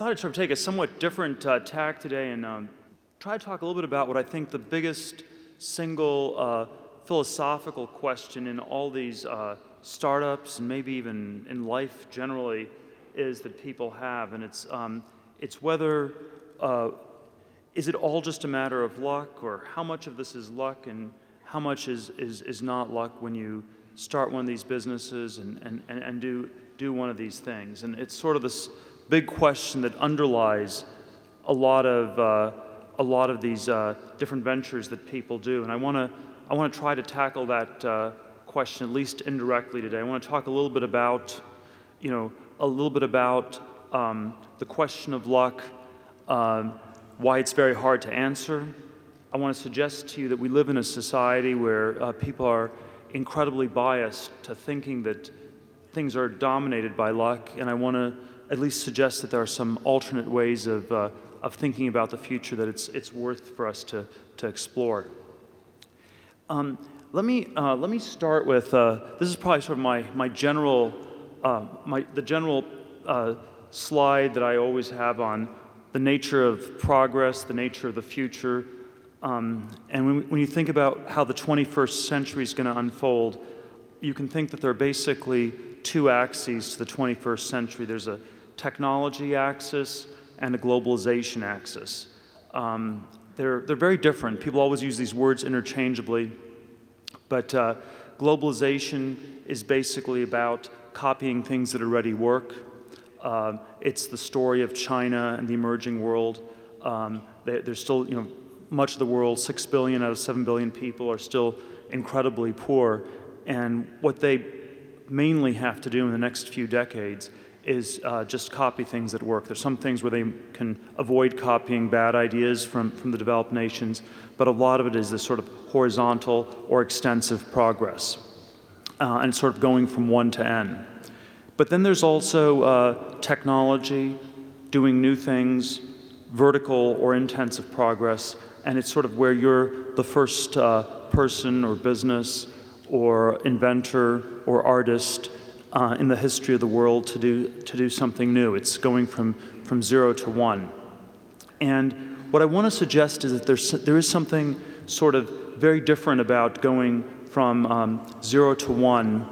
thought I'd sort of take a somewhat different uh, tack today and um, try to talk a little bit about what I think the biggest single uh, philosophical question in all these uh, startups and maybe even in life generally is that people have, and it's um, it's whether uh, is it all just a matter of luck, or how much of this is luck, and how much is is is not luck when you start one of these businesses and and and, and do do one of these things, and it's sort of this big question that underlies a lot of uh, a lot of these uh, different ventures that people do, and I want to I want to try to tackle that uh, question at least indirectly today. I want to talk a little bit about, you know, a little bit about um, the question of luck, um, why it's very hard to answer. I want to suggest to you that we live in a society where uh, people are incredibly biased to thinking that things are dominated by luck, and I want to at least suggest that there are some alternate ways of, uh, of thinking about the future that it's, it's worth for us to, to explore. Um, let me, uh, let me start with uh, this is probably sort of my, my general, uh, my, the general uh, slide that I always have on the nature of progress, the nature of the future. Um, and when, when you think about how the 21st century is going to unfold, you can think that there are basically two axes to the 21st century. There's a technology axis and a globalization axis. Um, they're, they're very different. People always use these words interchangeably. But uh, globalization is basically about copying things that already work. Uh, it's the story of China and the emerging world. Um, still, you know, much of the world, six billion out of seven billion people, are still incredibly poor. And what they mainly have to do in the next few decades is uh, just copy things that work. There's some things where they can avoid copying bad ideas from, from the developed nations, but a lot of it is this sort of horizontal or extensive progress, uh, and sort of going from one to n. But then there's also uh, technology, doing new things, vertical or intensive progress, and it's sort of where you're the first uh, person or business or inventor or artist uh, in the history of the world to do, to do something new. It's going from, from zero to one. And what I want to suggest is that there's, there is something sort of very different about going from um, zero to one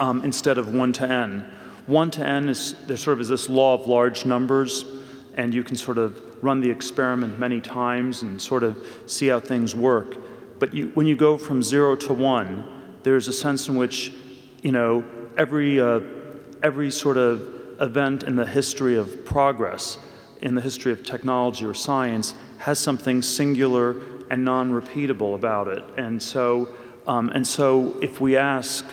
um, instead of one to n. One to n is there sort of is this law of large numbers, and you can sort of run the experiment many times and sort of see how things work. But you, when you go from zero to one, there's a sense in which, you know, every, uh, every sort of event in the history of progress, in the history of technology or science, has something singular and non-repeatable about it. And so, um, and so if we ask,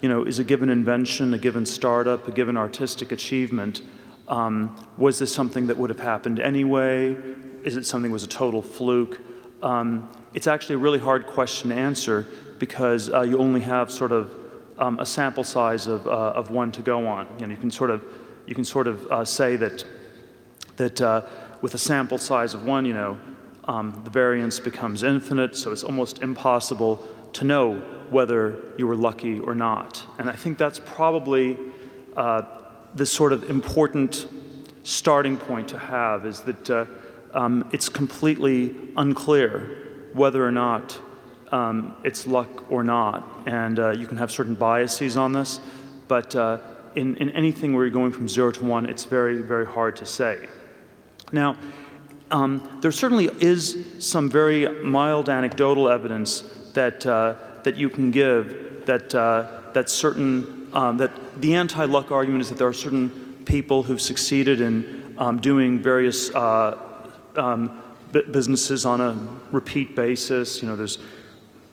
you know, is a given invention, a given startup, a given artistic achievement, um, was this something that would have happened anyway? Is it something that was a total fluke? Um, it's actually a really hard question to answer because uh, you only have sort of um, a sample size of, uh, of one to go on. You know, you can sort of, you can sort of uh, say that, that uh, with a sample size of one, you know, um, the variance becomes infinite, so it's almost impossible to know whether you were lucky or not. And I think that's probably uh, the sort of important starting point to have is that uh, um, it's completely unclear whether or not um, it's luck or not. And uh, you can have certain biases on this, but uh, in, in anything where you're going from zero to one, it's very, very hard to say. Now, um, there certainly is some very mild anecdotal evidence that, uh, that you can give that, uh, that certain, um, that the anti-luck argument is that there are certain people who've succeeded in um, doing various uh, um, businesses on a repeat basis. You know, there's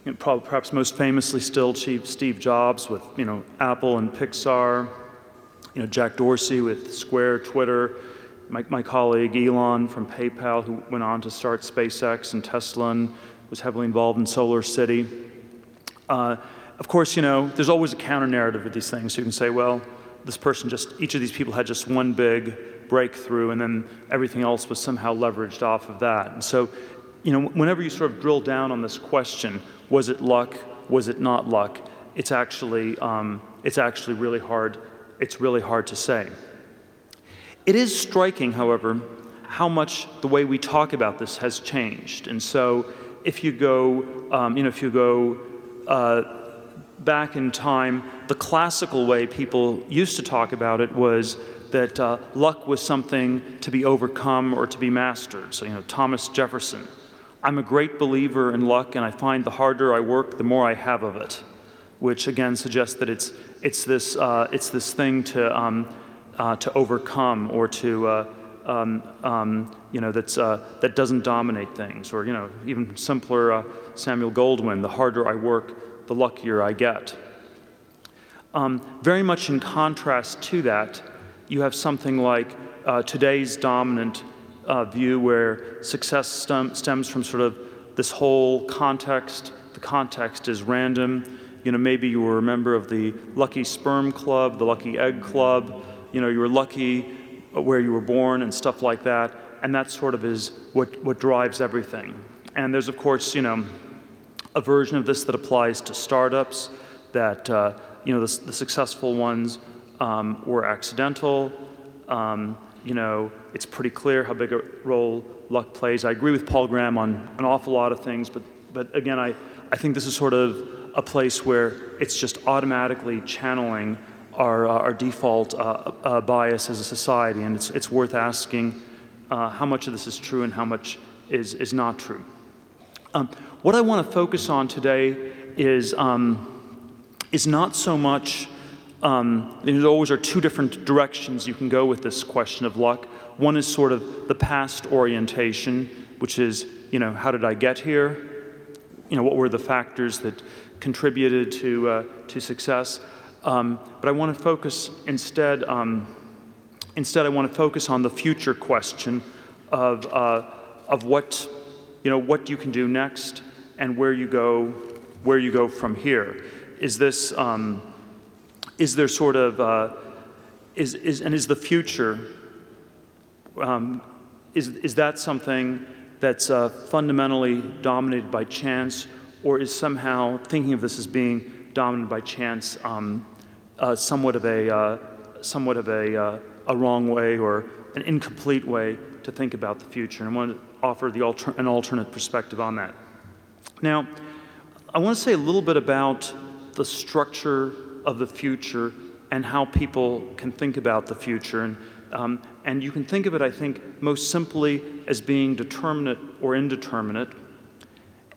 you know, perhaps most famously still Steve Jobs with you know Apple and Pixar, you know Jack Dorsey with Square, Twitter, my, my colleague Elon from PayPal who went on to start SpaceX and Tesla and was heavily involved in Solar City. Uh, of course, you know there's always a counter narrative with these things. So you can say, well, this person just each of these people had just one big breakthrough, and then everything else was somehow leveraged off of that. And so, you know, whenever you sort of drill down on this question was it luck? Was it not luck? It's actually, um, it's actually really hard. It's really hard to say. it is striking, however, how much the way we talk about this has changed. And so, if you go, um, you know, if you go uh, back in time, the classical way people used to talk about it was that uh, luck was something to be overcome or to be mastered. So, you know, Thomas Jefferson. I'm a great believer in luck, and I find the harder I work, the more I have of it, which again suggests that it's, it's, this, uh, it's this thing to, um, uh, to overcome or to, uh, um, um, you know, that's, uh, that doesn't dominate things. Or, you know, even simpler, uh, Samuel Goldwyn, the harder I work, the luckier I get. Um, very much in contrast to that, you have something like uh, today's dominant uh, view where success stem, stems from sort of this whole context. The context is random. You know, maybe you were a member of the Lucky Sperm Club, the Lucky Egg Club. You know, you were lucky where you were born and stuff like that. And that sort of is what, what drives everything. And there's, of course, you know, a version of this that applies to startups that, uh, you know, the, the successful ones um, were accidental. Um, you know, it's pretty clear how big a role luck plays. I agree with Paul Graham on an awful lot of things, but, but again, I, I think this is sort of a place where it's just automatically channeling our, uh, our default uh, uh, bias as a society, and it's, it's worth asking uh, how much of this is true and how much is, is not true. Um, what I want to focus on today is, um, is not so much um, there always are two different directions you can go with this question of luck. One is sort of the past orientation, which is, you know, how did I get here? You know, what were the factors that contributed to, uh, to success? Um, but I want to focus instead, um, instead I want to focus on the future question of, uh, of what, you know, what you can do next and where you go, where you go from here. Is this, um, is there sort of, uh, is, is, and is the future, um, is, is that something that's uh, fundamentally dominated by chance, or is somehow thinking of this as being dominated by chance um, uh, somewhat of a, uh, somewhat of a, uh, a wrong way or an incomplete way to think about the future? And I want to offer the alter- an alternate perspective on that. Now, I want to say a little bit about the structure of the future and how people can think about the future. And, um, and you can think of it, I think, most simply as being determinate or indeterminate.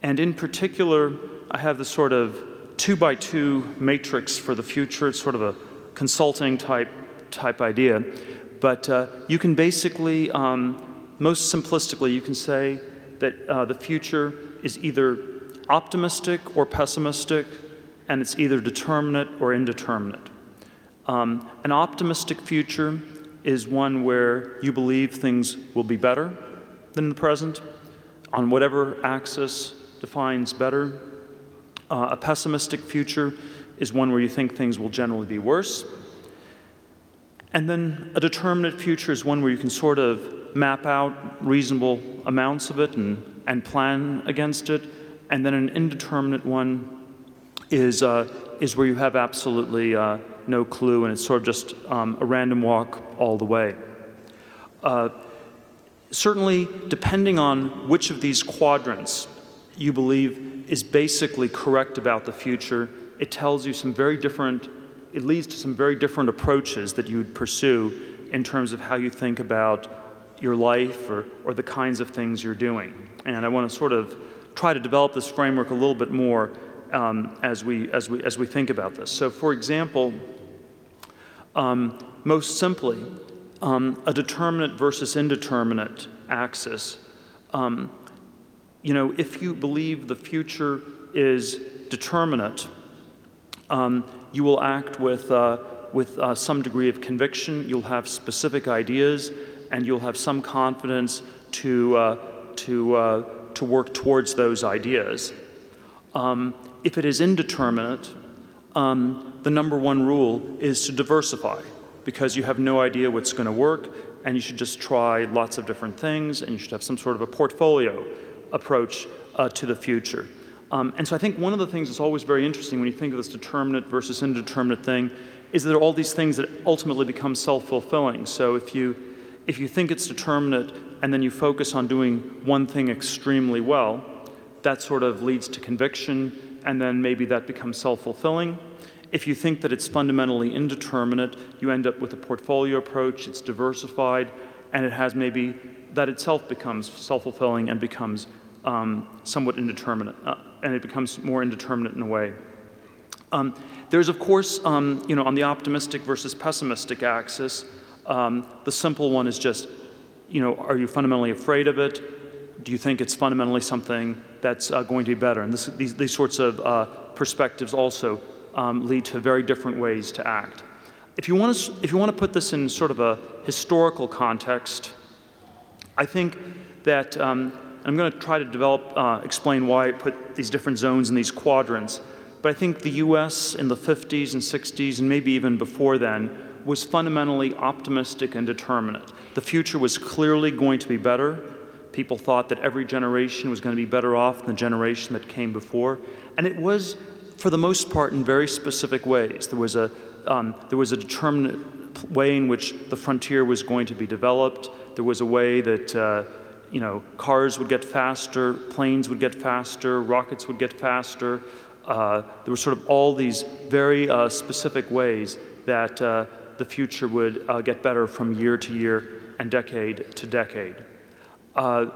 And in particular, I have this sort of two by two matrix for the future. It's sort of a consulting type, type idea. But uh, you can basically, um, most simplistically, you can say that uh, the future is either optimistic or pessimistic, and it's either determinate or indeterminate. Um, an optimistic future is one where you believe things will be better than the present, on whatever axis defines better. Uh, a pessimistic future is one where you think things will generally be worse. And then a determinate future is one where you can sort of map out reasonable amounts of it and, and plan against it. And then an indeterminate one is, uh, is where you have absolutely uh, no clue and it's sort of just um, a random walk all the way. Uh, certainly, depending on which of these quadrants you believe is basically correct about the future, it tells you some very different, it leads to some very different approaches that you would pursue in terms of how you think about your life or, or the kinds of things you're doing. And I want to sort of try to develop this framework a little bit more um, as, we, as, we, as we think about this. So, for example, um, most simply, um, a determinate versus indeterminate axis. Um, you know, if you believe the future is determinate, um, you will act with, uh, with uh, some degree of conviction, you'll have specific ideas, and you'll have some confidence to, uh, to, uh, to work towards those ideas. Um, if it is indeterminate, um, the number one rule is to diversify because you have no idea what's going to work and you should just try lots of different things and you should have some sort of a portfolio approach uh, to the future. Um, and so I think one of the things that's always very interesting when you think of this determinate versus indeterminate thing is that there are all these things that ultimately become self-fulfilling. So if you if you think it's determinate and then you focus on doing one thing extremely well, that sort of leads to conviction, and then maybe that becomes self fulfilling. If you think that it's fundamentally indeterminate, you end up with a portfolio approach, it's diversified, and it has maybe that itself becomes self fulfilling and becomes um, somewhat indeterminate, uh, and it becomes more indeterminate in a way. Um, there's, of course, um, you know, on the optimistic versus pessimistic axis, um, the simple one is just, you know, are you fundamentally afraid of it? Do you think it's fundamentally something that's uh, going to be better? And this, these, these, sorts of uh, perspectives also um, lead to very different ways to act. If you, want to, if you want to put this in sort of a historical context, I think that um, I'm going to try to develop, uh, explain why I put these different zones in these quadrants. But I think the US in the 50s and 60s, and maybe even before then, was fundamentally optimistic and determinate. The future was clearly going to be better. People thought that every generation was going to be better off than the generation that came before. And it was, for the most part, in very specific ways. There was a, um, there was a determinate way in which the frontier was going to be developed. There was a way that uh, you know, cars would get faster, planes would get faster, rockets would get faster. Uh, there were sort of all these very uh, specific ways that uh, the future would uh, get better from year to year and decade to decade. Uh,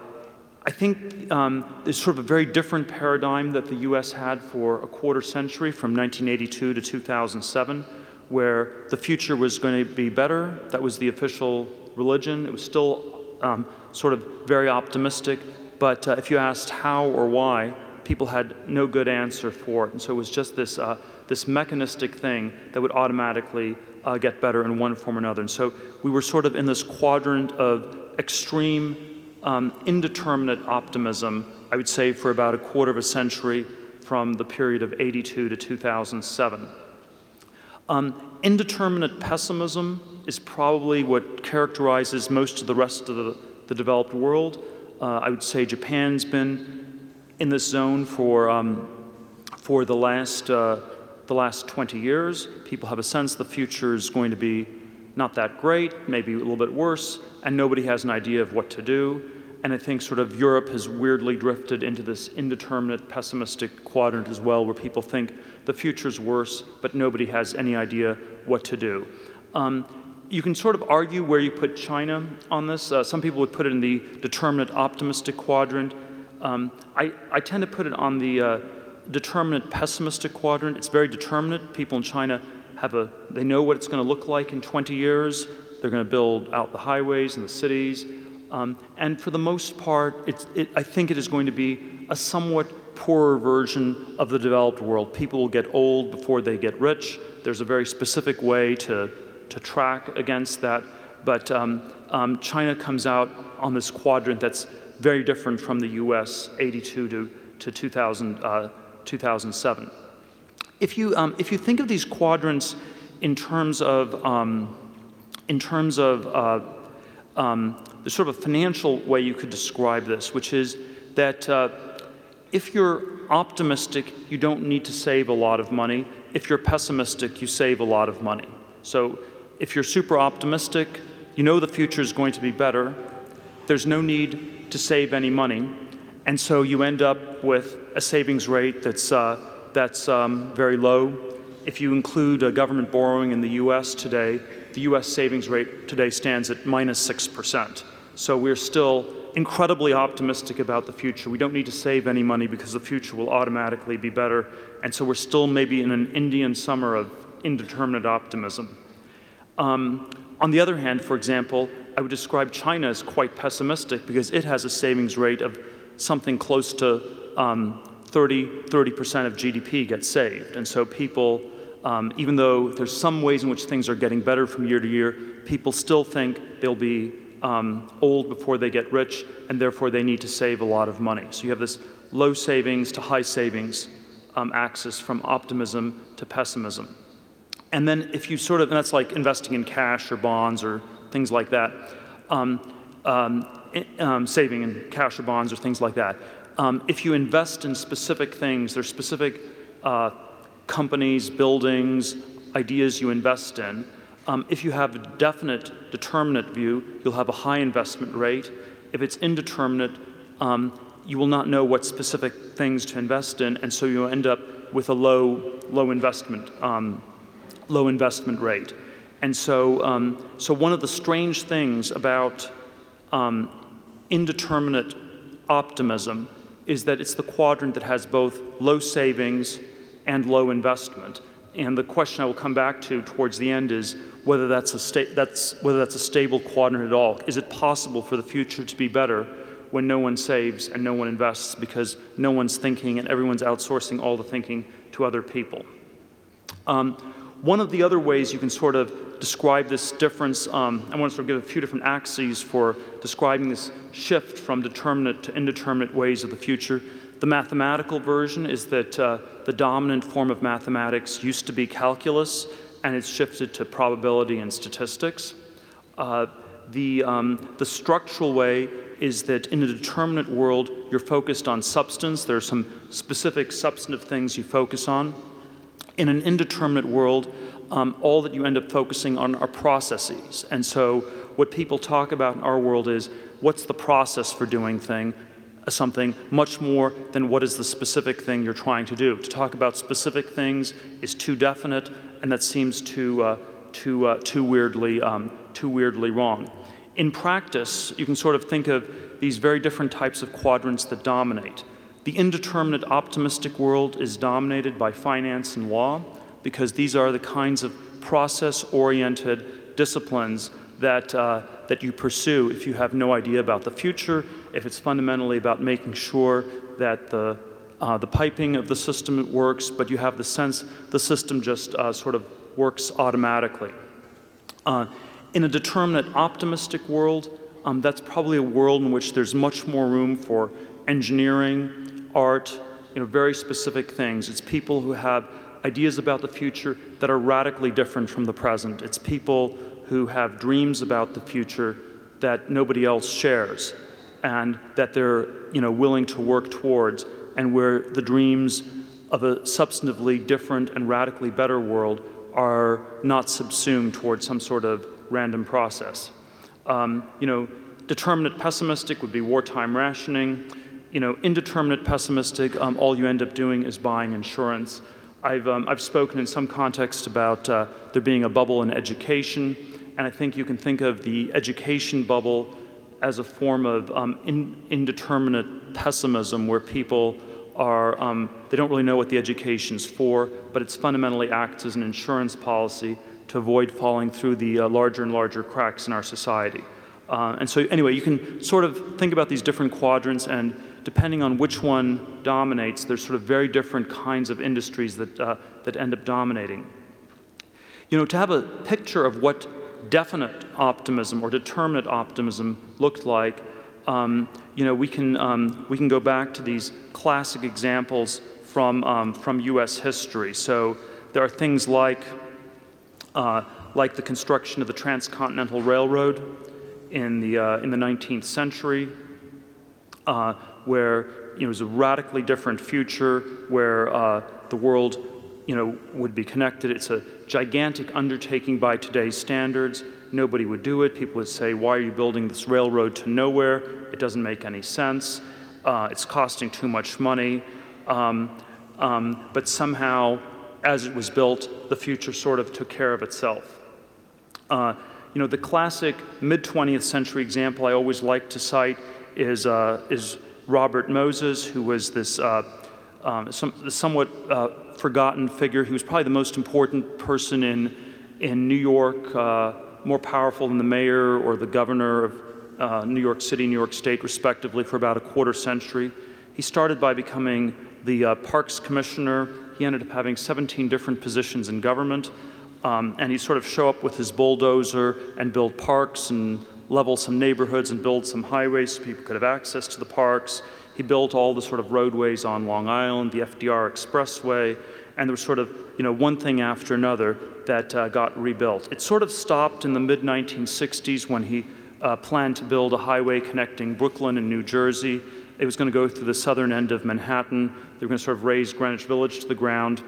I think um, there's sort of a very different paradigm that the US had for a quarter century from 1982 to 2007, where the future was going to be better. That was the official religion. It was still um, sort of very optimistic, but uh, if you asked how or why, people had no good answer for it. And so it was just this, uh, this mechanistic thing that would automatically uh, get better in one form or another. And so we were sort of in this quadrant of extreme, um, indeterminate optimism, I would say, for about a quarter of a century from the period of 82 to 2007. Um, indeterminate pessimism is probably what characterizes most of the rest of the, the developed world. Uh, I would say Japan's been in this zone for, um, for the last uh, the last 20 years. People have a sense the future is going to be not that great, maybe a little bit worse, and nobody has an idea of what to do. And I think sort of Europe has weirdly drifted into this indeterminate, pessimistic quadrant as well, where people think the future's worse, but nobody has any idea what to do. Um, you can sort of argue where you put China on this. Uh, some people would put it in the determinate, optimistic quadrant. Um, I, I, tend to put it on the uh, determinate pessimistic quadrant. It's very determinate. People in China have a, they know what it's going to look like in 20 years. They're going to build out the highways and the cities. Um, and for the most part, it, I think it is going to be a somewhat poorer version of the developed world. People will get old before they get rich. There's a very specific way to, to track against that. But um, um, China comes out on this quadrant that's very different from the US, 82 to, to 2000. Uh, 2007. If you, um, if you think of these quadrants in terms of, um, in terms of uh, um, the sort of financial way you could describe this, which is that uh, if you're optimistic, you don't need to save a lot of money. If you're pessimistic, you save a lot of money. So if you're super optimistic, you know the future is going to be better. There's no need to save any money. And so you end up with a savings rate that's, uh, that's um, very low. If you include uh, government borrowing in the US today, the US savings rate today stands at minus 6%. So we're still incredibly optimistic about the future. We don't need to save any money because the future will automatically be better. And so we're still maybe in an Indian summer of indeterminate optimism. Um, on the other hand, for example, I would describe China as quite pessimistic because it has a savings rate of something close to um, 30, 30% of GDP gets saved. And so people, um, even though there's some ways in which things are getting better from year to year, people still think they'll be um, old before they get rich, and therefore they need to save a lot of money. So you have this low savings to high savings um, axis from optimism to pessimism. And then if you sort of, and that's like investing in cash or bonds or things like that. Um, um, um, saving in cash or bonds or things like that. If you invest in specific things, there's specific uh, companies, buildings, ideas you invest in, Um, if you have a definite, determinate view, you'll have a high investment rate. If it's indeterminate, um, you will not know what specific things to invest in, and so you'll end up with a low, low investment, um, low investment rate. And so, um, so one of the strange things about um, indeterminate optimism is that it's the quadrant that has both low savings and low investment. And the question I will come back to towards the end is whether that's a, sta- that's, whether that's a stable quadrant at all. Is it possible for the future to be better when no one saves and no one invests because no one's thinking and everyone's outsourcing all the thinking to other people? Um, one of the other ways you can sort of describe this difference, um, I want to sort of give a few different axes for describing this shift from determinate to indeterminate ways of the future. The mathematical version is that uh, the dominant form of mathematics used to be calculus, and it's shifted to probability and statistics. Uh, the, um, the structural way is that in a determinate world, you're focused on substance. There are some specific substantive things you focus on. In an indeterminate world, um, all that you end up focusing on are processes. And so, what people talk about in our world is what's the process for doing thing, something much more than what is the specific thing you're trying to do. To talk about specific things is too definite, and that seems too, uh, too, uh, too, weirdly, um, too weirdly wrong. In practice, you can sort of think of these very different types of quadrants that dominate. The indeterminate optimistic world is dominated by finance and law because these are the kinds of process oriented disciplines that, uh, that you pursue if you have no idea about the future, if it's fundamentally about making sure that the, uh, the piping of the system works, but you have the sense the system just uh, sort of works automatically. Uh, in a determinate optimistic world, um, that's probably a world in which there's much more room for engineering, art, you know, very specific things. It's people who have ideas about the future that are radically different from the present. It's people who have dreams about the future that nobody else shares and that they're you know, willing to work towards, and where the dreams of a substantively different and radically better world are not subsumed towards some sort of random process. Um, you know, determinate pessimistic would be wartime rationing. You know, indeterminate pessimistic, um, all you end up doing is buying insurance. I've, um, I've spoken in some context about uh, there being a bubble in education. And I think you can think of the education bubble as a form of um, in, indeterminate pessimism where people are, um, they don't really know what the education's for, but it's fundamentally acts as an insurance policy to avoid falling through the uh, larger and larger cracks in our society. Uh, and so, anyway, you can sort of think about these different quadrants, and depending on which one dominates, there's sort of very different kinds of industries that, uh, that end up dominating. You know, to have a picture of what definite optimism or determinate optimism looked like, um, you know, we can, um, we can go back to these classic examples from, um, from US history. So there are things like, uh, like the construction of the Transcontinental Railroad in the, uh, in the 19th century, uh, where you know, it was a radically different future where uh, the world you know, would be connected. It's a gigantic undertaking by today's standards. Nobody would do it. People would say, Why are you building this railroad to nowhere? It doesn't make any sense. Uh, it's costing too much money. Um, um, but somehow, as it was built, the future sort of took care of itself. Uh, you know, the classic mid 20th century example I always like to cite is, uh, is Robert Moses, who was this uh, um, some, somewhat uh, forgotten figure. He was probably the most important person in, in New York, uh, more powerful than the mayor or the governor of uh, New York City, New York State, respectively, for about a quarter century. He started by becoming the uh, Parks Commissioner. He ended up having 17 different positions in government. Um, and he'd sort of show up with his bulldozer and build parks and level some neighborhoods and build some highways so people could have access to the parks. He built all the sort of roadways on Long Island, the FDR Expressway, and there was sort of, you know, one thing after another that uh, got rebuilt. It sort of stopped in the mid 1960s when he uh, planned to build a highway connecting Brooklyn and New Jersey. It was going to go through the southern end of Manhattan. They were going to sort of raze Greenwich Village to the ground.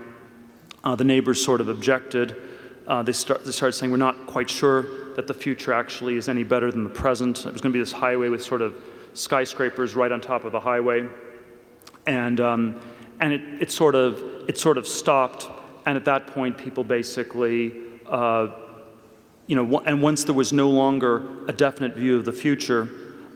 Uh, the neighbors sort of objected. uh, they, start, they started saying we're not quite sure that the future actually is any better than the present. It was going to be this highway with sort of skyscrapers right on top of the highway, and um, and it, it sort of it sort of stopped. And at that point, people basically, uh, you know, and once there was no longer a definite view of the future,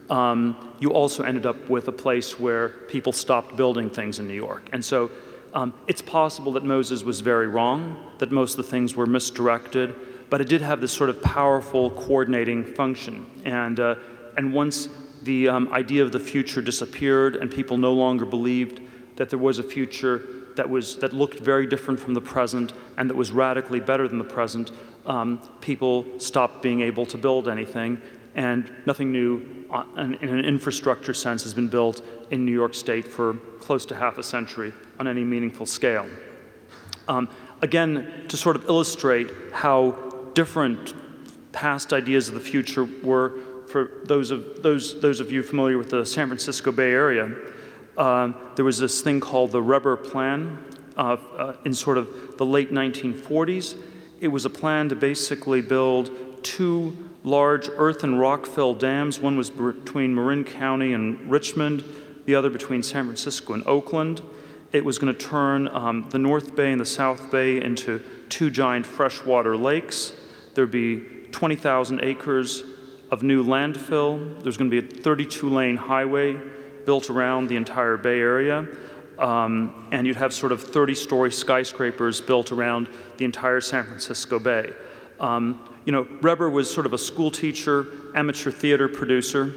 um, you also ended up with a place where people stopped building things in New York. And so um, it's possible that Moses was very wrong, that most of the things were misdirected, but it did have this sort of powerful coordinating function. And, uh, and once the um, idea of the future disappeared and people no longer believed that there was a future that, was, that looked very different from the present and that was radically better than the present, um, people stopped being able to build anything. And nothing new uh, in an infrastructure sense has been built in New York State for close to half a century on any meaningful scale. Um, again, to sort of illustrate how different past ideas of the future were for those of, those, those of you familiar with the San Francisco Bay Area, uh, there was this thing called the Reber Plan uh, uh, in sort of the late 1940s. It was a plan to basically build two large earth and rock filled dams. One was between Marin County and Richmond, the other between San Francisco and Oakland. It was going to turn um, the North Bay and the South Bay into two giant freshwater lakes. There'd be 20,000 acres of new landfill. There's going to be a 32 lane highway built around the entire Bay Area. Um, and you'd have sort of 30 story skyscrapers built around the entire San Francisco Bay. Um, you know, Reber was sort of a school teacher, amateur theater producer,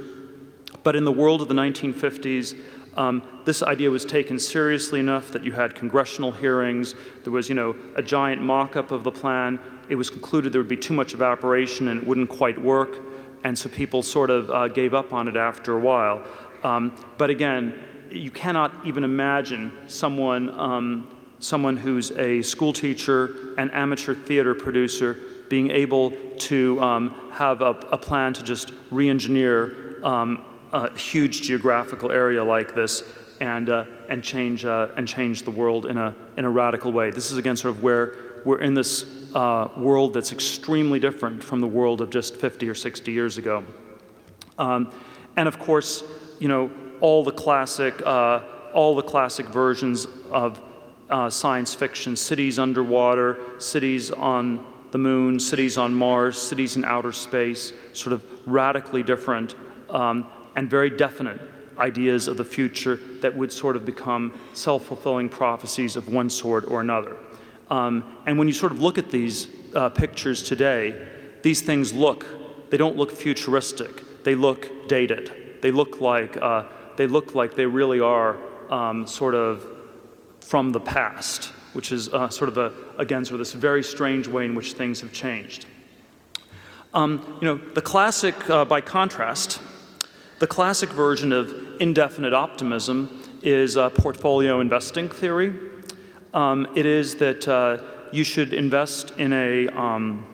but in the world of the 1950s, um, this idea was taken seriously enough that you had congressional hearings. There was, you know, a giant mock-up of the plan. It was concluded there would be too much evaporation and it wouldn't quite work, and so people sort of uh, gave up on it after a while. Um, but again, you cannot even imagine someone, um, someone who's a school teacher, an amateur theater producer, being able to um, have a, a, plan to just re engineer um, a huge geographical area like this and, uh, and, change, uh, and change the world in a, in a radical way. This is, again, sort of where we're in this uh, world that's extremely different from the world of just 50 or 60 years ago. Um, and of course, you know, all the classic, uh, all the classic versions of uh, science fiction, cities underwater, cities on the moon, cities on Mars, cities in outer space, sort of radically different um, and very definite ideas of the future that would sort of become self fulfilling prophecies of one sort or another. Um, and when you sort of look at these uh, pictures today, these things look, they don't look futuristic, they look dated. They look like, uh, they, look like they really are um, sort of from the past which is uh, sort of a, again, sort of this very strange way in which things have changed. Um, you know, the classic, uh, by contrast, the classic version of indefinite optimism is uh, portfolio investing theory. Um, it is that uh, you should invest in a, um,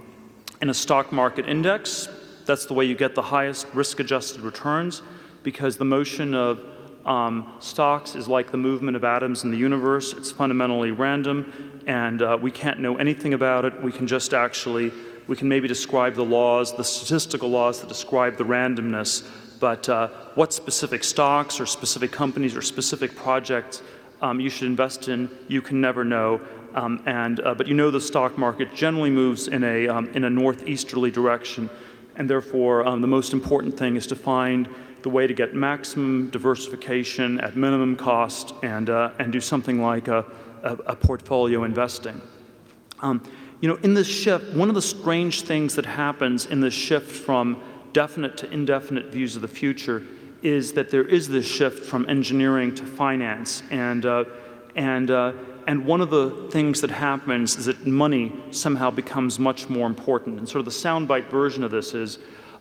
in a stock market index. That's the way you get the highest risk adjusted returns because the motion of um, stocks is like the movement of atoms in the universe. It's fundamentally random, and uh, we can't know anything about it. We can just actually, we can maybe describe the laws, the statistical laws that describe the randomness, but uh, what specific stocks or specific companies or specific projects um, you should invest in, you can never know. Um, and, uh, but you know the stock market generally moves in a, um, in a northeasterly direction, and therefore um, the most important thing is to find the way to get maximum diversification at minimum cost and, uh, and do something like a, a, a portfolio investing. Um, you know, in this shift, one of the strange things that happens in this shift from definite to indefinite views of the future is that there is this shift from engineering to finance. And, uh, and, uh, and one of the things that happens is that money somehow becomes much more important. And sort of the soundbite version of this is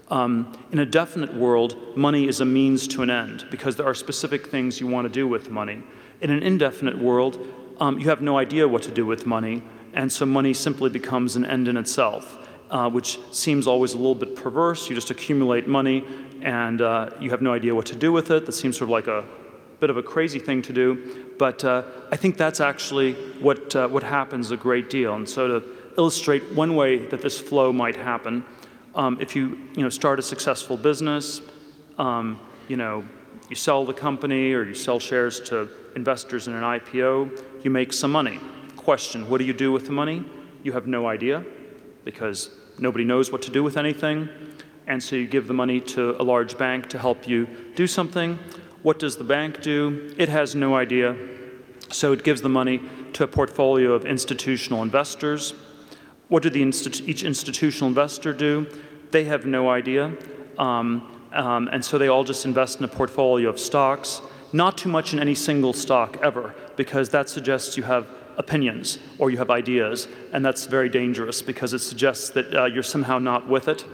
um, in a definite world, money is a means to an end because there are specific things you want to do with money. In an indefinite world, um, you have no idea what to do with money, and so money simply becomes an end in itself, uh, which seems always a little bit perverse. You just accumulate money, and uh, you have no idea what to do with it. That seems sort of like a bit of a crazy thing to do, but uh, I think that's actually what, uh, what happens a great deal. And so to illustrate one way that this flow might happen. Um, if you, you know, start a successful business, um, you know, you sell the company or you sell shares to investors in an IPO, you make some money. Question, what do you do with the money? You have no idea because nobody knows what to do with anything. And so you give the money to a large bank to help you do something. What does the bank do? It has no idea. So it gives the money to a portfolio of institutional investors. What do the institu each institutional investor do? They have no idea. Um, um, and so they all just invest in a portfolio of stocks, not too much in any single stock ever, because that suggests you have opinions or you have ideas, and that's very dangerous because it suggests that uh, you're somehow not with it.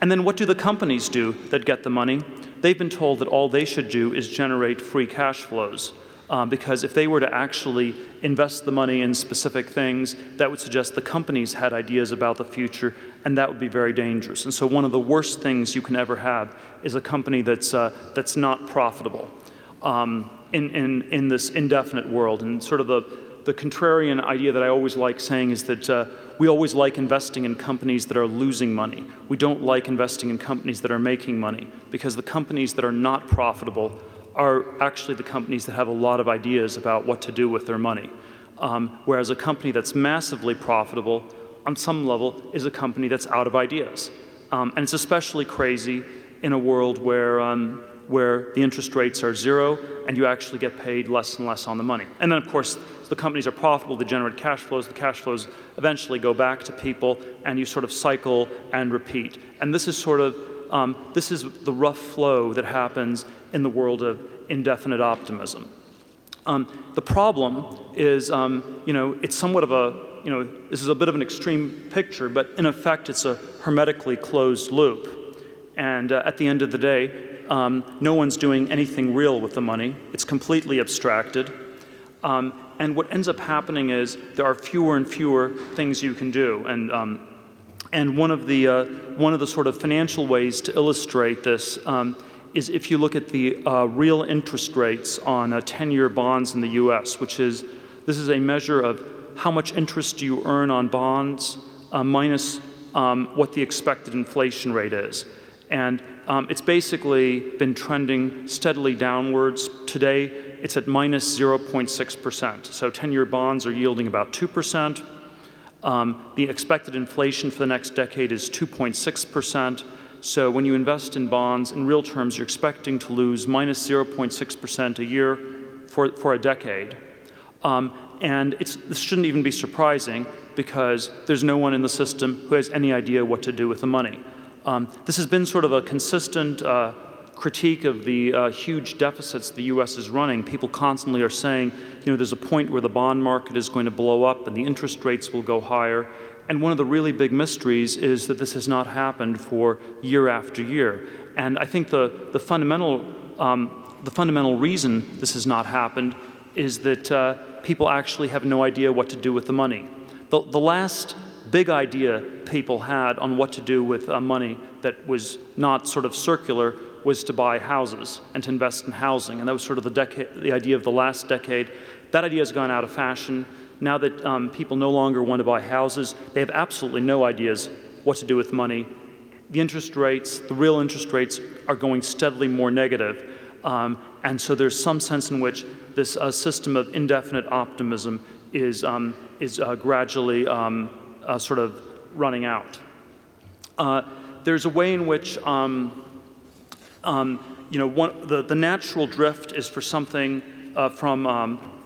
And then what do the companies do that get the money? They've been told that all they should do is generate free cash flows. Um, because if they were to actually invest the money in specific things, that would suggest the companies had ideas about the future, and that would be very dangerous. And so, one of the worst things you can ever have is a company that's, uh, that's not profitable um, in, in, in this indefinite world. And sort of the, the contrarian idea that I always like saying is that uh, we always like investing in companies that are losing money. We don't like investing in companies that are making money because the companies that are not profitable are actually the companies that have a lot of ideas about what to do with their money. Um, whereas a company that's massively profitable, on some level, is a company that's out of ideas. Um, and it's especially crazy in a world where, um, where the interest rates are zero and you actually get paid less and less on the money. And then, of course, the companies are profitable, they generate cash flows, the cash flows eventually go back to people, and you sort of cycle and repeat. And this is sort of um, this is the rough flow that happens in the world of indefinite optimism. Um, the problem is, um, you know, it's somewhat of a, you know, this is a bit of an extreme picture, but in effect, it's a hermetically closed loop. And uh, at the end of the day, um, no one's doing anything real with the money. It's completely abstracted. Um, and what ends up happening is there are fewer and fewer things you can do. And, um, and one, of the, uh, one of the sort of financial ways to illustrate this um, is if you look at the uh, real interest rates on 10-year bonds in the U.S., which is this is a measure of how much interest do you earn on bonds uh, minus um, what the expected inflation rate is. And um, it's basically been trending steadily downwards. Today, it's at minus 0.6%. So 10-year bonds are yielding about 2%. Um, the expected inflation for the next decade is 2.6%. So when you invest in bonds, in real terms, you're expecting to lose minus 0.6% a year for, for a decade. Um, and this shouldn't even be surprising because there's no one in the system who has any idea what to do with the money. Um, this has been sort of a consistent uh, critique of the uh, huge deficits the U.S. is running. People constantly are saying, you know, there's a point where the bond market is going to blow up and the interest rates will go higher. And one of the really big mysteries is that this has not happened for year after year. And I think the, the, fundamental, um, the fundamental reason this has not happened is that uh, people actually have no idea what to do with the money. The, the last big idea people had on what to do with uh, money that was not sort of circular was to buy houses and to invest in housing. And that was sort of the, decade, the idea of the last decade. That idea has gone out of fashion now that um, people no longer want to buy houses, they have absolutely no ideas what to do with money. The interest rates, the real interest rates, are going steadily more negative. Um, and so there's some sense in which this uh, system of indefinite optimism is, um, is uh, gradually um, uh, sort of running out. Uh, there's a way in which um, um, you know, one, the, the natural drift is for something uh, from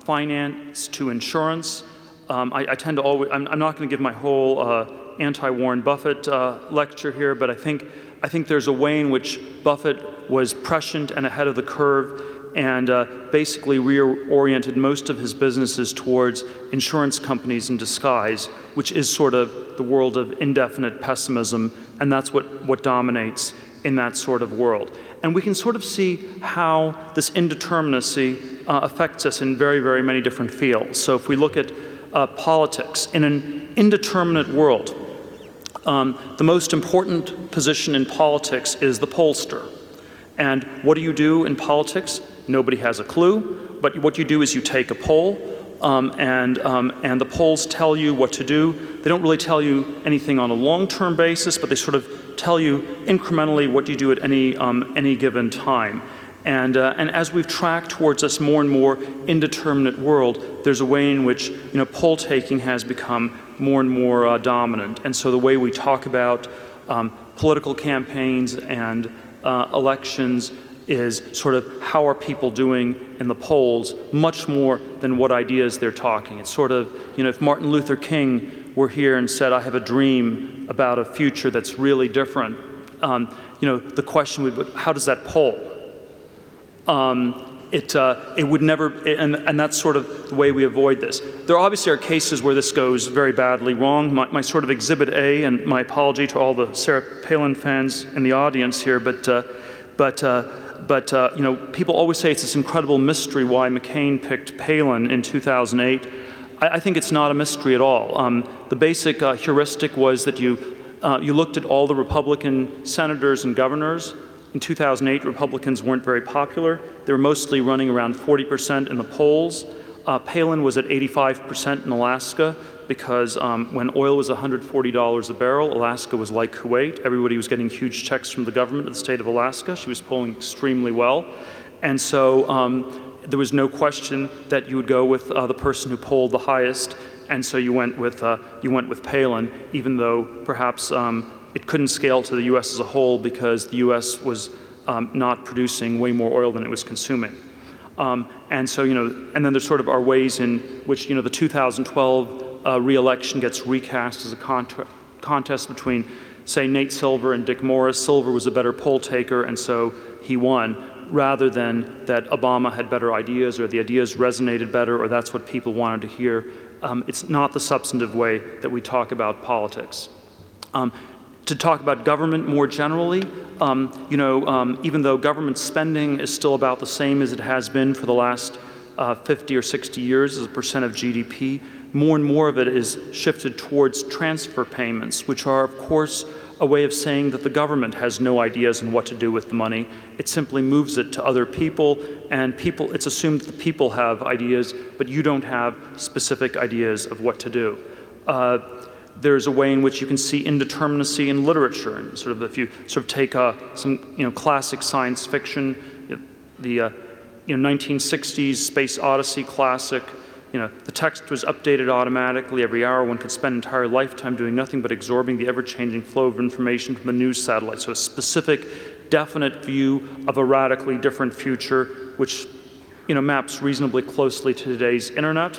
finance to insurance. Um, I, I, tend to always, I'm, I'm not going to give my whole uh, anti-Warren Buffett uh, lecture here, but I think, I think there's a way in which Buffett was prescient and ahead of the curve and uh, basically reoriented most of his businesses towards insurance companies in disguise, which is sort of the world of indefinite pessimism, and that's what, what dominates in that sort of world. And we can sort of see how this indeterminacy uh, affects us in very, very many different fields. So if we look at uh, politics, in an indeterminate world, um, the most important position in politics is the pollster. And what do you do in politics? Nobody has a clue, but what you do is you take a poll. um, and, um, and the polls tell you what to do. They don't really tell you anything on a long-term basis, but they sort of tell you incrementally what you do at any, um, any given time. And, uh, and as we've tracked towards this more and more indeterminate world, there's a way in which you know, poll taking has become more and more uh, dominant. And so the way we talk about um, political campaigns and uh, elections is sort of how are people doing in the polls much more than what ideas they're talking. It's sort of, you know, if Martin Luther King were here and said, I have a dream about a future that's really different, um, you know, the question would be, how does that poll? Um, it, uh, it would never, and, and that's sort of the way we avoid this. There obviously are cases where this goes very badly wrong. My, my sort of exhibit A, and my apology to all the Sarah Palin fans in the audience here, but, uh, but uh, but uh, you know, people always say it's this incredible mystery why McCain picked Palin in 2008. I, I think it's not a mystery at all. Um, the basic uh, heuristic was that you, uh, you looked at all the Republican senators and governors. In 2008, Republicans weren't very popular. They were mostly running around 40% in the polls. Uh, Palin was at 85% in Alaska because um, when oil was $140 a barrel, Alaska was like Kuwait. Everybody was getting huge checks from the government of the state of Alaska. She was polling extremely well. And so um, there was no question that you would go with uh, the person who polled the highest. And so you went with, uh, you went with Palin, even though perhaps um, it couldn't scale to the US as a whole because the US was um, not producing way more oil than it was consuming. Um, and so, you know, and then there's sort of our ways in which, you know, the 2012 uh, reelection gets recast as a cont- contest between, say, Nate Silver and Dick Morris. Silver was a better poll taker, and so he won, rather than that Obama had better ideas or the ideas resonated better or that's what people wanted to hear. Um, it's not the substantive way that we talk about politics. Um, to talk about government more generally, um, you know, um, even though government spending is still about the same as it has been for the last uh, 50 or 60 years as a percent of GDP, more and more of it is shifted towards transfer payments, which are, of course, a way of saying that the government has no ideas on what to do with the money. It simply moves it to other people, and people, it's assumed that the people have ideas, but you don't have specific ideas of what to do. Uh, there's a way in which you can see indeterminacy in literature, and sort of if you sort of take uh, some you know classic science fiction, the uh, you know 1960s space odyssey classic, you know, the text was updated automatically every hour. One could spend an entire lifetime doing nothing but absorbing the ever-changing flow of information from the news satellite. So a specific, definite view of a radically different future, which you know, maps reasonably closely to today's internet.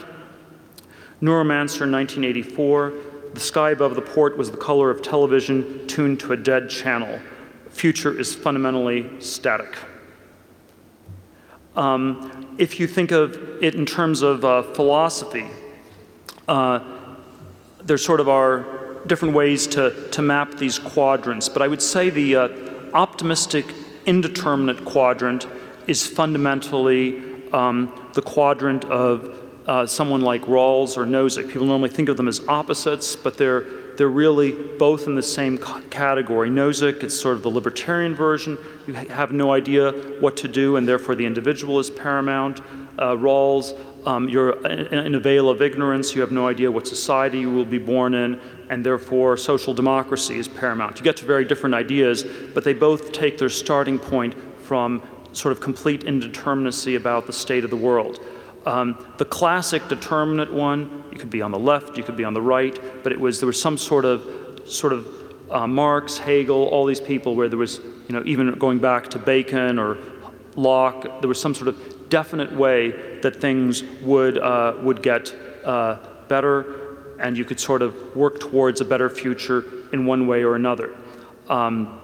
Neuromancer 1984, the sky above the port was the color of television tuned to a dead channel. The Future is fundamentally static. Um, if you think of it in terms of uh, philosophy, uh, there sort of are different ways to, to map these quadrants, but I would say the uh, optimistic indeterminate quadrant is fundamentally um, the quadrant of uh, someone like Rawls or Nozick. People normally think of them as opposites, but they're they're really both in the same category. Nozick, it's sort of the libertarian version. You have no idea what to do, and therefore the individual is paramount. Uh, Rawls, um, you're in a veil of ignorance. You have no idea what society you will be born in, and therefore social democracy is paramount. You get to very different ideas, but they both take their starting point from sort of complete indeterminacy about the state of the world. Um, the classic determinate one, you could be on the left, you could be on the right, but it was there was some sort of sort of uh, Marx, Hegel, all these people where there was, you know, even going back to Bacon or Locke, there was some sort of definite way that things would uh, would get uh, better, and you could sort of work towards a better future in one way or another. Um,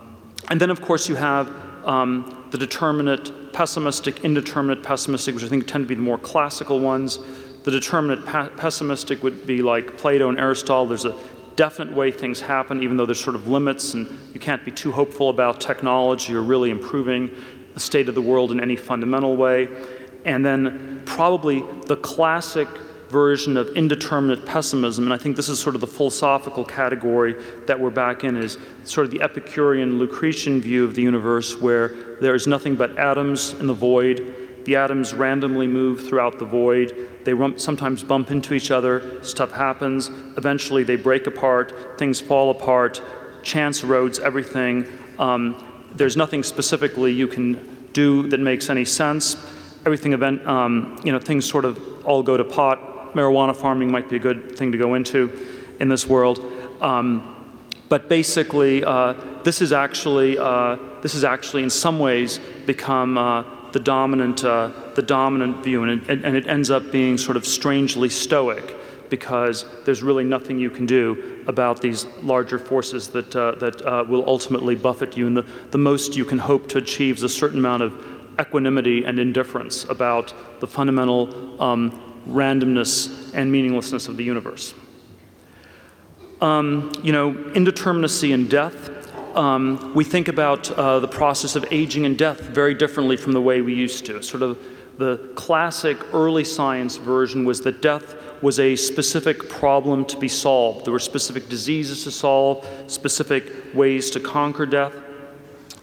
and then, of course, you have um, the determinate pessimistic, indeterminate pessimistic, which I think tend to be the more classical ones. The determinate pessimistic would be like Plato and Aristotle. There's a definite way things happen, even though there's sort of limits, and you can't be too hopeful about technology or really improving the state of the world in any fundamental way. And then probably the classic version of indeterminate pessimism, and I think this is sort of the philosophical category that we're back in, is sort of the Epicurean Lucretian view of the universe where there is nothing but atoms in the void. The atoms randomly move throughout the void. They rum- sometimes bump into each other, stuff happens, eventually they break apart, things fall apart, chance erodes everything. Um, there's nothing specifically you can do that makes any sense. Everything event, um, you know, things sort of all go to pot. Marijuana farming might be a good thing to go into in this world. Um, but basically, uh, this is actually uh, this is actually in some ways become uh, the dominant uh, the dominant view, and it, and it ends up being sort of strangely stoic because there's really nothing you can do about these larger forces that uh, that uh, will ultimately buffet you, and the, the most you can hope to achieve is a certain amount of equanimity and indifference about the fundamental um, randomness and meaninglessness of the universe. Um, you know, indeterminacy and death. Um, we think about uh, the process of aging and death very differently from the way we used to. Sort of the classic early science version was that death was a specific problem to be solved. There were specific diseases to solve, specific ways to conquer death.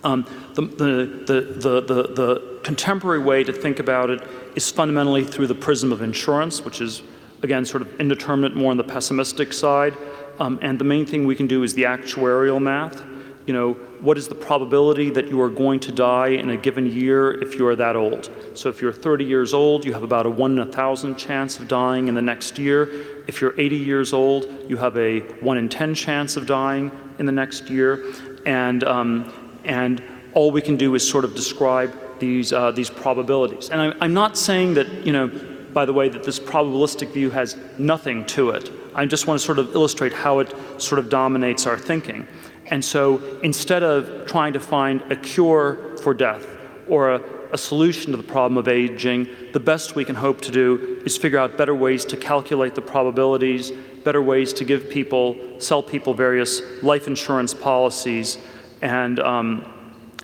Um, the, the, the, the, the contemporary way to think about it is fundamentally through the prism of insurance, which is, again, sort of indeterminate, more on the pessimistic side. Um, and the main thing we can do is the actuarial math. You know, what is the probability that you are going to die in a given year if you are that old? So if you're 30 years old, you have about a 1 in a 1,000 chance of dying in the next year. If you're 80 years old, you have a 1 in 10 chance of dying in the next year. And, um, and all we can do is sort of describe these, uh, these probabilities. And I, I'm not saying that, you know, by the way, that this probabilistic view has nothing to it. I just want to sort of illustrate how it sort of dominates our thinking. And so instead of trying to find a cure for death or a, a, solution to the problem of aging, the best we can hope to do is figure out better ways to calculate the probabilities, better ways to give people, sell people various life insurance policies, and, um,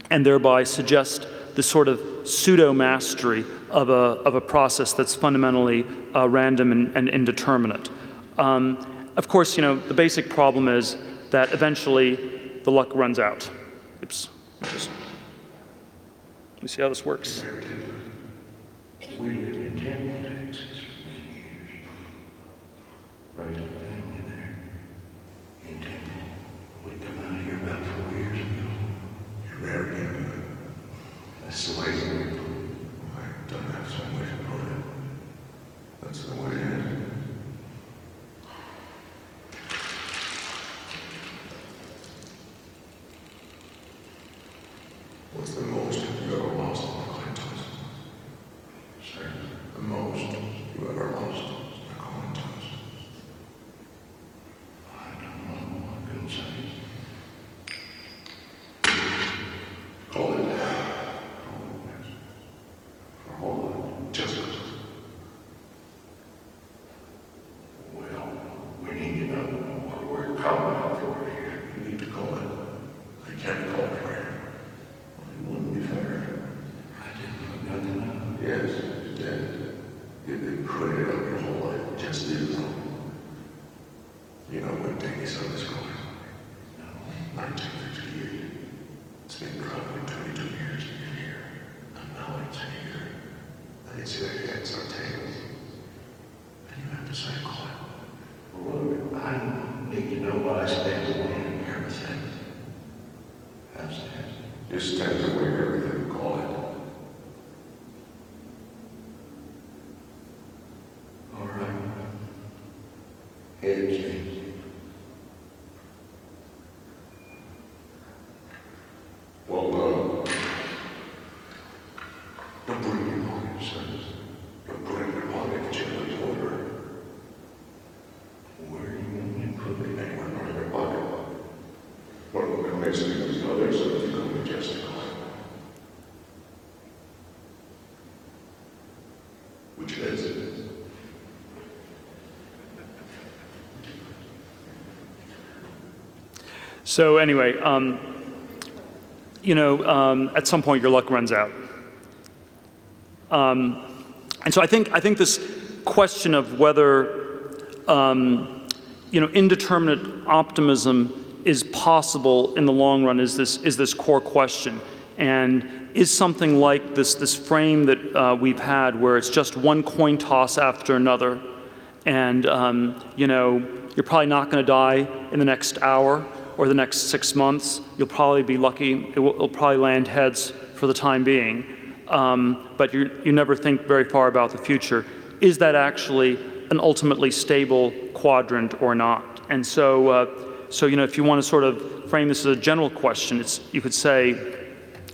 and thereby suggest the sort of pseudo mastery of a, of a process that's fundamentally uh, random and, and indeterminate. Um, of course, you know, the basic problem is that eventually the luck runs out. Oops. Just, let me see how this works. That's the way I don't have some way to put it. That's the way it is. What's the most you ever lost in acquaintance? Sir, the most you ever lost in acquaintance? I don't know. I couldn't say. Hold it. Hold it. For hold it. Just. Well, we need to know what we're calling out for here. You need to call it. I can't call it prayer. It wouldn't be fair. I didn't put nothing up. Yes, you did. You've been putting it up your whole life. Just did wrong. You know when Danny saw this going? No. 1958. It's been probably 22 years to get here. And now it's here. I didn't see their heads or tails. And you have to say, call it. Well, I need to know what I stand to win and everything. Have stand. Just stand to win everything, call it. All right. Heads, James. Well, uh, don't bring me on it, son. Don't bring me on it, Jim's order. Where do you want me to put me anywhere near your body? What will it makes me as others so that you can be justified? Which is it? So anyway, um, you know, um, at some point your luck runs out. Um, and so I think, I think this question of whether, um, you know, indeterminate optimism is possible in the long run is this, is this core question. And is something like this, this frame that uh, we've had where it's just one coin toss after another. And, um, you know, you're probably not going to die in the next hour or the next six months. You'll probably be lucky. It will, it'll probably land heads for the time being. Um, but you you never think very far about the future. Is that actually an ultimately stable quadrant or not? And so, uh, so you know, if you want to sort of frame this as a general question, it's, you could say,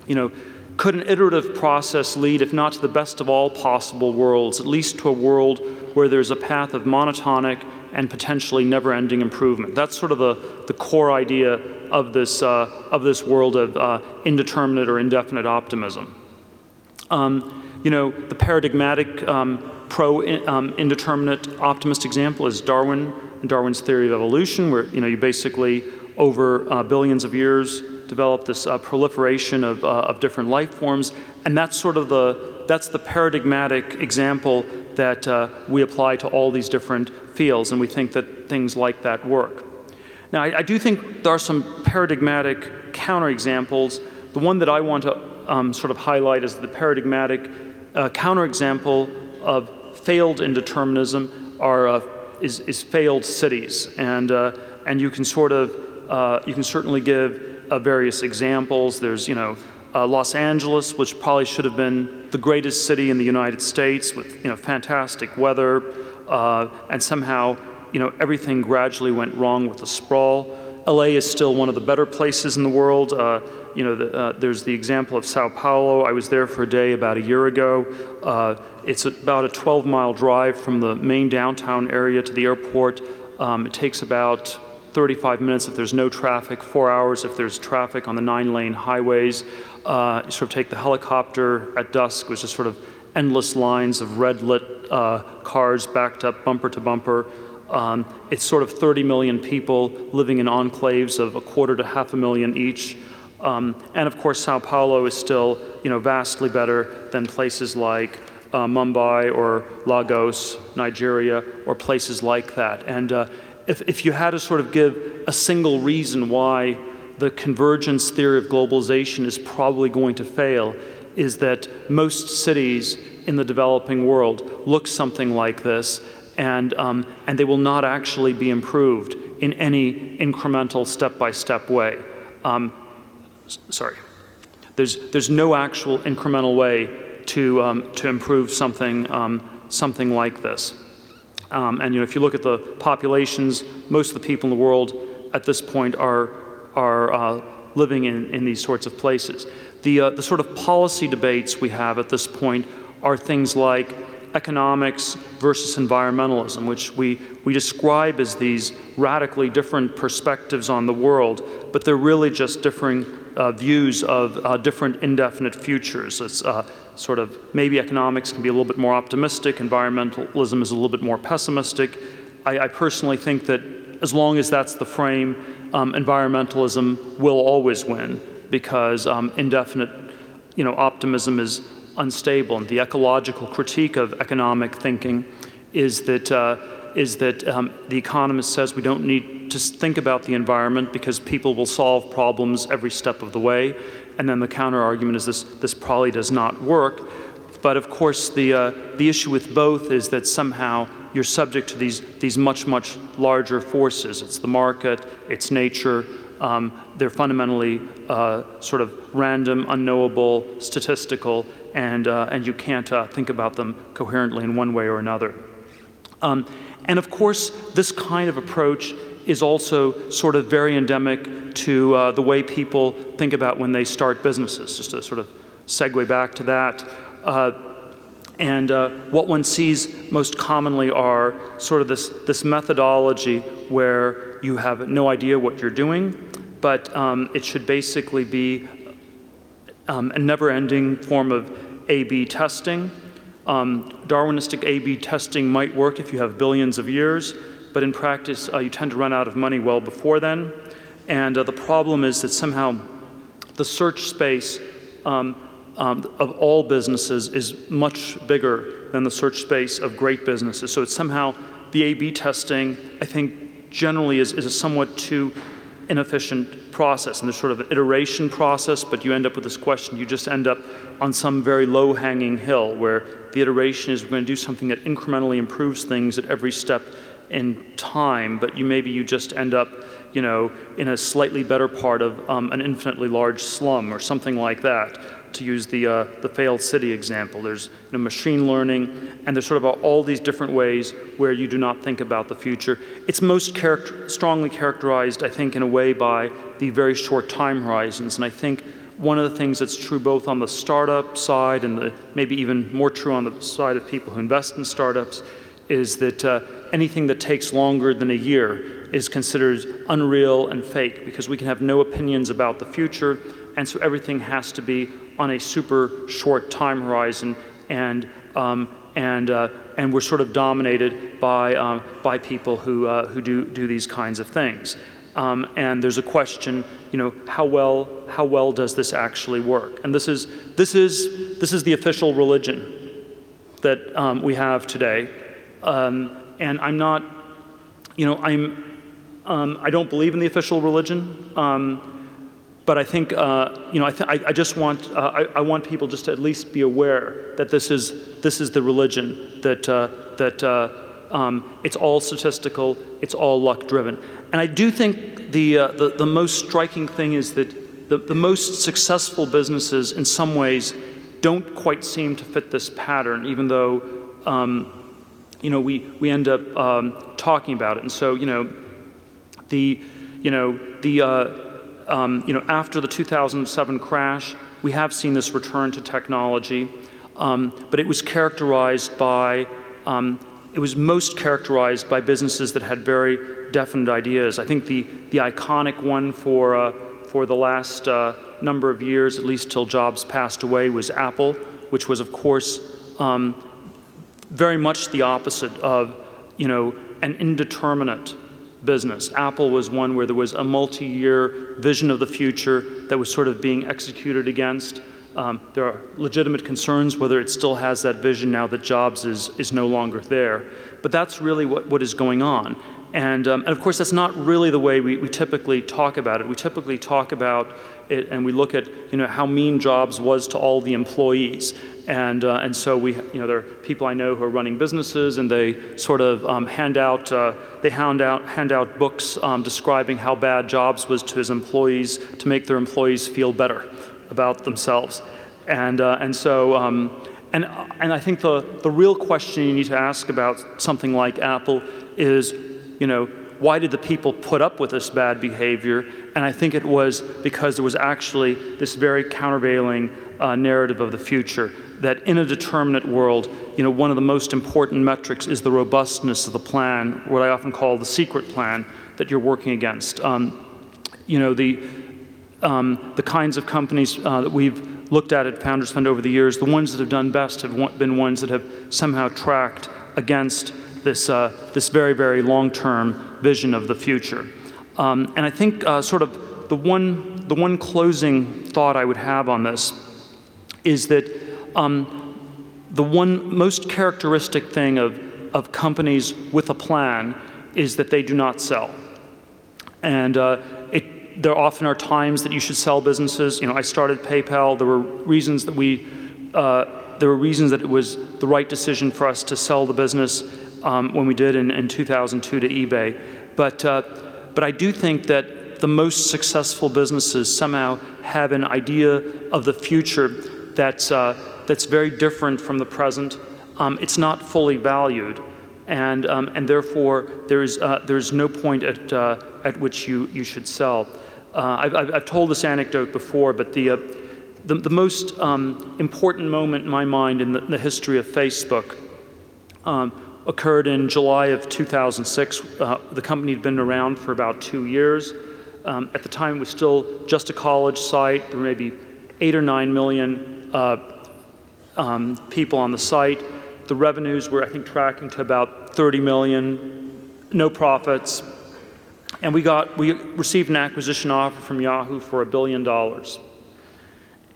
you know, could an iterative process lead, if not to the best of all possible worlds, at least to a world where there's a path of monotonic and potentially never-ending improvement? That's sort of the, the core idea of this, uh, of this world of uh, indeterminate or indefinite optimism. Um, you know, the paradigmatic um, pro-indeterminate um, optimist example is Darwin and Darwin's theory of evolution, where you know you basically over uh, billions of years develop this uh, proliferation of, uh, of different life forms, and that's sort of the that's the paradigmatic example that uh, we apply to all these different fields, and we think that things like that work. Now, I, I do think there are some paradigmatic counterexamples. The one that I want to um, sort of highlight is the paradigmatic uh, counterexample of failed indeterminism are, uh, is, is, failed cities. And, uh, and you can sort of, uh, you can certainly give uh, various examples. There's, you know, uh, Los Angeles, which probably should have been the greatest city in the United States with, you know, fantastic weather. And somehow, you know, everything gradually went wrong with the sprawl. LA is still one of the better places in the world you know, the, uh, there's the example of Sao Paulo. I was there for a day about a year ago. Uh, it's about a 12 mile drive from the main downtown area to the airport. Um, it takes about 35 minutes if there's no traffic, four hours if there's traffic on the nine lane highways. Uh, you sort of take the helicopter at dusk, which is sort of endless lines of red lit uh, cars backed up bumper to bumper. Um, it's sort of 30 million people living in enclaves of a quarter to half a million each. Um, and of course, Sao Paulo is still, you know, vastly better than places like uh, Mumbai or Lagos, Nigeria, or places like that. And uh, if, if you had to sort of give a single reason why the convergence theory of globalization is probably going to fail, is that most cities in the developing world look something like this, and, um, and they will not actually be improved in any incremental, step by step way. Um, sorry. There's, there's no actual incremental way to, um, to improve something, um, something like this. Um, and you know, if you look at the populations, most of the people in the world at this point are, are uh, living in, in these sorts of places. The, uh, the sort of policy debates we have at this point are things like economics versus environmentalism, which we, we describe as these radically different perspectives on the world, but they're really just differing uh, views of uh, different indefinite futures. It's uh, sort of maybe economics can be a little bit more optimistic, environmentalism is a little bit more pessimistic. I, I personally think that as long as that's the frame, um, environmentalism will always win because um, indefinite you know, optimism is unstable. And the ecological critique of economic thinking is that, uh, is that um, the economist says we don't need to think about the environment because people will solve problems every step of the way. And then the counter argument is this, this probably does not work. But of course, the, uh, the issue with both is that somehow you're subject to these, these much, much larger forces. It's the market, it's nature. Um, they're fundamentally uh, sort of random, unknowable, statistical, and, uh, and you can't uh, think about them coherently in one way or another. Um, and of course, this kind of approach is also sort of very endemic to uh, the way people think about when they start businesses, just to sort of segue back to that. Uh, and uh, what one sees most commonly are sort of this, this methodology where you have no idea what you're doing, but um, it should basically be um, a never ending form of A B testing. Um, Darwinistic A B testing might work if you have billions of years, but in practice, uh, you tend to run out of money well before then. And uh, the problem is that somehow the search space um, um, of all businesses is much bigger than the search space of great businesses. So it's somehow the A B testing, I think, generally is, is a somewhat too inefficient process. And there's sort of an iteration process, but you end up with this question. You just end up on some very low hanging hill where the iteration is we're going to do something that incrementally improves things at every step in time, but you maybe you just end up you know, in a slightly better part of um, an infinitely large slum or something like that to use the, uh, the failed city example. There's you know, machine learning, and there's sort of all these different ways where you do not think about the future. It's most character strongly characterized, I think, in a way by the very short time horizons. And I think one of the things that's true both on the startup side and the, maybe even more true on the side of people who invest in startups is that uh, anything that takes longer than a year is considered unreal and fake because we can have no opinions about the future, and so everything has to be on a super short time horizon, and um, and uh, and we're sort of dominated by um, by people who uh, who do do these kinds of things. Um, and there's a question, you know, how well how well does this actually work? And this is this is this is the official religion that um, we have today. Um, and I'm not, you know, I'm um, I don't believe in the official religion. But I think, uh, you know, I, th- I, I just want, uh, I, I, want people just to at least be aware that this is, this is the religion, that, uh, that uh, um, it's all statistical, it's all luck driven. And I do think the, uh, the, the, most striking thing is that the, the most successful businesses, in some ways, don't quite seem to fit this pattern, even though, um, you know, we, we end up um, talking about it. And so, you know, the, you know, the, uh, um, you know, after the 2007 crash, we have seen this return to technology, um, but it was characterized by, um, it was most characterized by businesses that had very definite ideas. I think the, the iconic one for, uh, for the last uh, number of years, at least till Jobs passed away, was Apple, which was, of course, um, very much the opposite of, you know, an indeterminate business. Apple was one where there was a multi year vision of the future that was sort of being executed against. Um, there are legitimate concerns whether it still has that vision now that Jobs is, is no longer there. But that's really what, what is going on. And, um, and of course, that's not really the way we, we typically talk about it. We typically talk about it and we look at you know, how mean Jobs was to all the employees. And, uh, and so we, you know, there are people I know who are running businesses, and they sort of um, hand out, uh, they hand out, hand out books um, describing how bad Jobs was to his employees to make their employees feel better about themselves. And, uh, and so, um, and, and I think the, the real question you need to ask about something like Apple is, you know, why did the people put up with this bad behavior? And I think it was because there was actually this very countervailing uh, narrative of the future that in a determinate world, you know, one of the most important metrics is the robustness of the plan, what I often call the secret plan that you're working against. Um, you know, the, um, the kinds of companies uh, that we've looked at at Founders Fund over the years, the ones that have done best have been ones that have somehow tracked against this, uh, this very, very long-term vision of the future. Um, and I think uh, sort of the one, the one closing thought I would have on this is that um, the one most characteristic thing of, of companies with a plan is that they do not sell. And uh, it, there often are times that you should sell businesses. You know, I started PayPal. There were reasons that we, uh, there were reasons that it was the right decision for us to sell the business um, when we did in, in 2002 to eBay. But, uh, but I do think that the most successful businesses somehow have an idea of the future that's, uh, that's very different from the present. Um, it's not fully valued, and, um, and therefore there's, uh, there's no point at, uh, at which you, you should sell. Uh, I've, I've, told this anecdote before, but the, uh, the, the, most um, important moment in my mind in the, the history of Facebook um, occurred in July of 2006. Uh, the company had been around for about two years. Um, at the time, it was still just a college site. There were maybe eight or nine million uh, um, people on the site. The revenues were, I think, tracking to about 30 million, no profits. And we got, we received an acquisition offer from Yahoo for a billion dollars.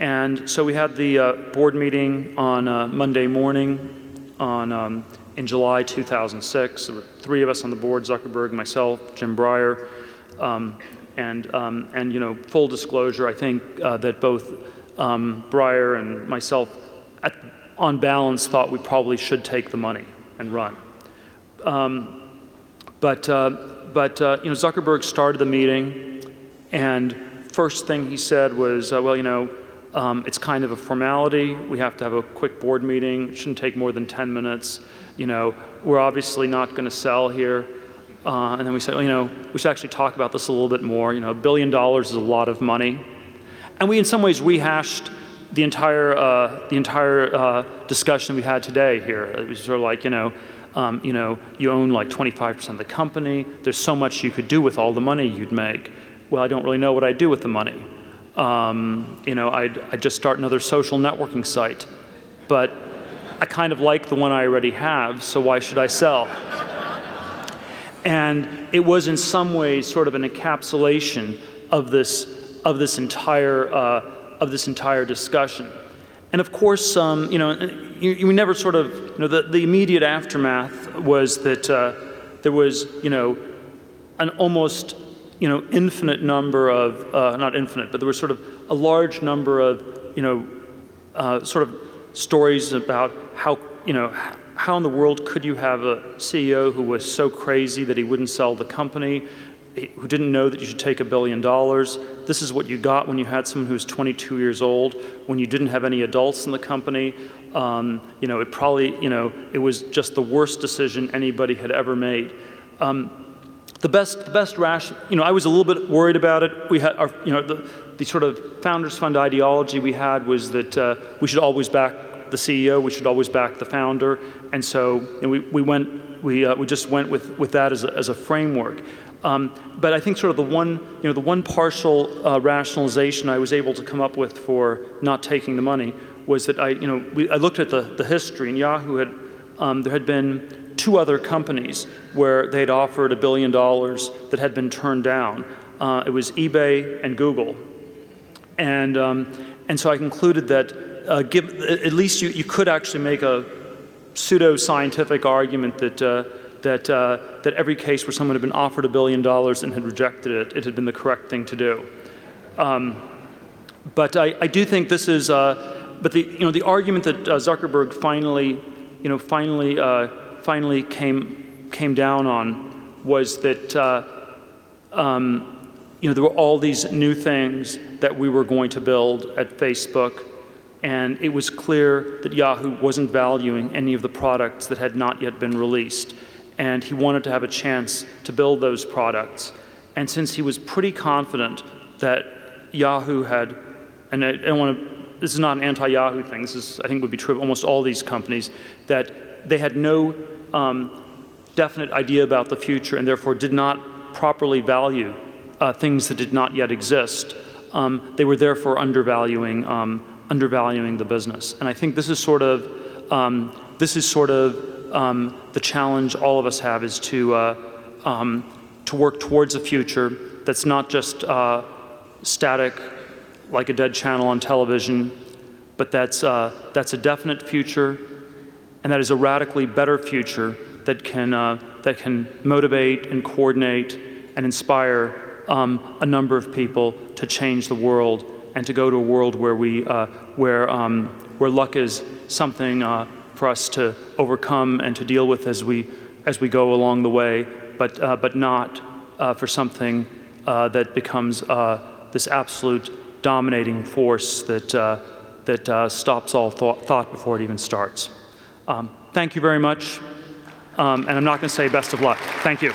And so we had the uh, board meeting on uh, Monday morning on, um, in July 2006. There were three of us on the board, Zuckerberg, myself, Jim Breyer, um, And, um, and you know, full disclosure, I think uh, that both um, Breyer and myself, at, on balance, thought we probably should take the money and run. Um, but uh, but uh, you know, Zuckerberg started the meeting, and first thing he said was, uh, "Well, you know, um, it's kind of a formality. We have to have a quick board meeting. It shouldn't take more than 10 minutes. You know, we're obviously not going to sell here." Uh, and then we said, well, you know, we should actually talk about this a little bit more. You know, a billion dollars is a lot of money. And we, in some ways, rehashed the entire, uh, the entire uh, discussion we had today here. It was sort of like, you know, um, you know, you own like 25% of the company. There's so much you could do with all the money you'd make. Well, I don't really know what I'd do with the money. Um, you know, I'd, I'd just start another social networking site. But I kind of like the one I already have, so why should I sell? And it was in some ways sort of an encapsulation of this, of this, entire, uh, of this entire discussion. And of course, um, you know, you, you, never sort of, you know, the, the immediate aftermath was that uh, there was, you know, an almost, you know, infinite number of, uh, not infinite, but there was sort of a large number of, you know, uh, sort of stories about how, you know, how in the world could you have a CEO who was so crazy that he wouldn't sell the company, who didn't know that you should take a billion dollars? This is what you got when you had someone who was 22 years old, when you didn't have any adults in the company. Um, you know, it probably, you know, it was just the worst decision anybody had ever made. Um, the best, the best ration, you know, I was a little bit worried about it. We had, our, you know, the, the sort of Founders Fund ideology we had was that uh, we should always back the CEO, we should always back the founder. And so know, we, we went, we, uh, we just went with, with that as a, as a framework. Um, but I think sort of the one, you know, the one partial uh, rationalization I was able to come up with for not taking the money was that I, you know, we, I looked at the, the history, and Yahoo had, um, there had been two other companies where they'd offered a billion dollars that had been turned down. Uh, it was eBay and Google. And, um, and so I concluded that uh, give, at least you, you could actually make a pseudo-scientific argument that, uh, that, uh, that every case where someone had been offered a billion dollars and had rejected it, it had been the correct thing to do. Um, but I, I, do think this is, uh, but the, you know, the argument that uh, Zuckerberg finally, you know, finally, uh, finally came, came down on was that, um, you know, there were all these new things that we were going to build at Facebook and it was clear that Yahoo wasn't valuing any of the products that had not yet been released. And he wanted to have a chance to build those products. And since he was pretty confident that Yahoo had, and I, don't want to, this is not an anti Yahoo thing, this is, I think, would be true of almost all these companies, that they had no um, definite idea about the future and therefore did not properly value uh, things that did not yet exist. Um, they were therefore undervaluing um, undervaluing the business. And I think this is sort of um, this is sort of um, the challenge all of us have is to uh, um, to work towards a future that's not just uh, static, like a dead channel on television, but that's uh, that's a definite future, and that is a radically better future that can uh, that can motivate and coordinate and inspire um, a number of people to change the world and to go to a world where, we, uh, where, um, where luck is something uh, for us to overcome and to deal with as we, as we go along the way, but, uh, but not uh, for something uh, that becomes uh, this absolute dominating force that, that stops all thought, thought, before it even starts. Um, thank you very much. Um, and I'm not going to say best of luck. Thank you.